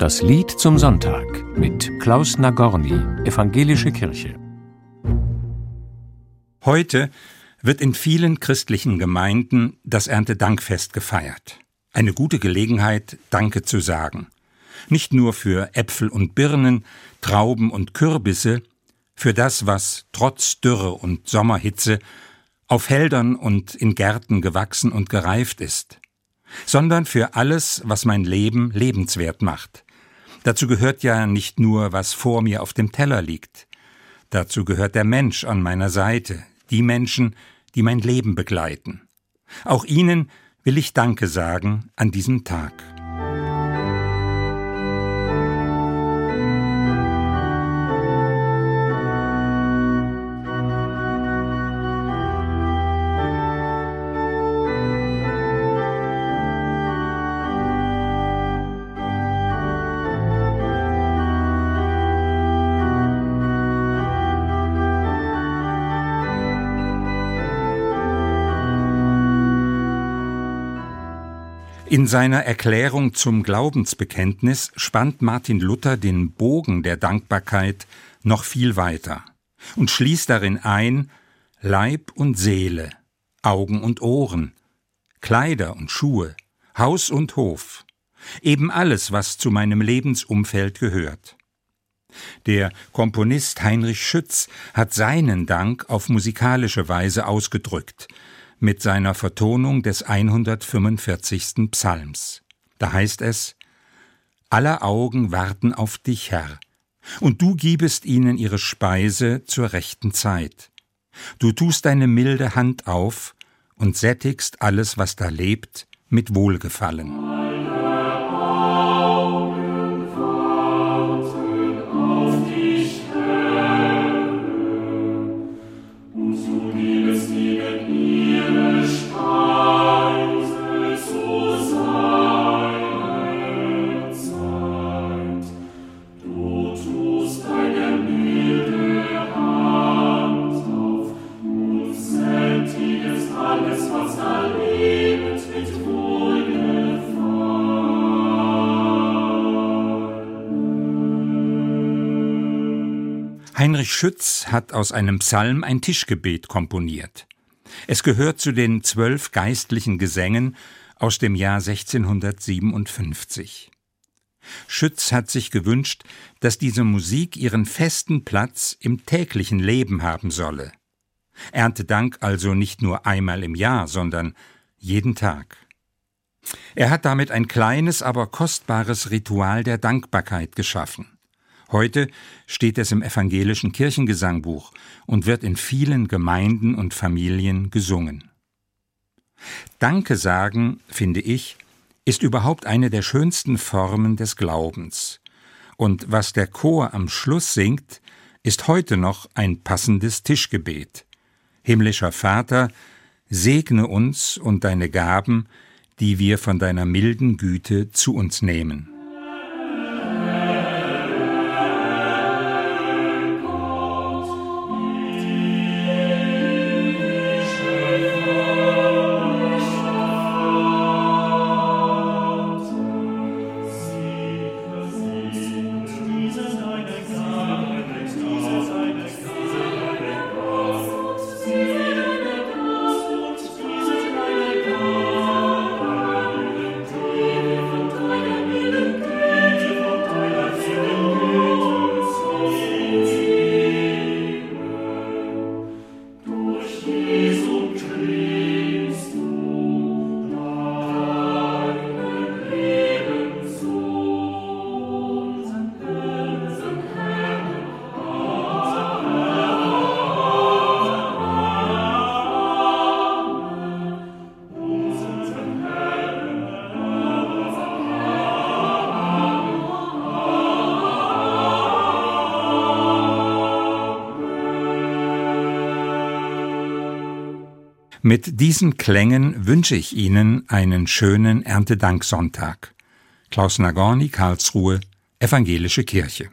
Das Lied zum Sonntag mit Klaus Nagorny, Evangelische Kirche. Heute wird in vielen christlichen Gemeinden das Erntedankfest gefeiert. Eine gute Gelegenheit, Danke zu sagen. Nicht nur für Äpfel und Birnen, Trauben und Kürbisse, für das, was trotz Dürre und Sommerhitze auf Feldern und in Gärten gewachsen und gereift ist, sondern für alles, was mein Leben lebenswert macht. Dazu gehört ja nicht nur, was vor mir auf dem Teller liegt. Dazu gehört der Mensch an meiner Seite, die Menschen, die mein Leben begleiten. Auch ihnen will ich Danke sagen an diesem Tag. In seiner Erklärung zum Glaubensbekenntnis spannt Martin Luther den Bogen der Dankbarkeit noch viel weiter und schließt darin ein Leib und Seele, Augen und Ohren, Kleider und Schuhe, Haus und Hof, eben alles, was zu meinem Lebensumfeld gehört. Der Komponist Heinrich Schütz hat seinen Dank auf musikalische Weise ausgedrückt, mit seiner Vertonung des 145. Psalms. Da heißt es Aller Augen warten auf dich, Herr, und du gibest ihnen ihre Speise zur rechten Zeit. Du tust deine milde Hand auf und sättigst alles, was da lebt, mit Wohlgefallen. Heinrich Schütz hat aus einem Psalm ein Tischgebet komponiert. Es gehört zu den zwölf geistlichen Gesängen aus dem Jahr 1657. Schütz hat sich gewünscht, dass diese Musik ihren festen Platz im täglichen Leben haben solle. Erntedank also nicht nur einmal im Jahr, sondern jeden Tag. Er hat damit ein kleines, aber kostbares Ritual der Dankbarkeit geschaffen. Heute steht es im evangelischen Kirchengesangbuch und wird in vielen Gemeinden und Familien gesungen. Danke sagen, finde ich, ist überhaupt eine der schönsten Formen des Glaubens. Und was der Chor am Schluss singt, ist heute noch ein passendes Tischgebet. Himmlischer Vater, segne uns und deine Gaben, die wir von deiner milden Güte zu uns nehmen. Mit diesen Klängen wünsche ich Ihnen einen schönen Erntedanksonntag. Klaus Nagorny, Karlsruhe, Evangelische Kirche.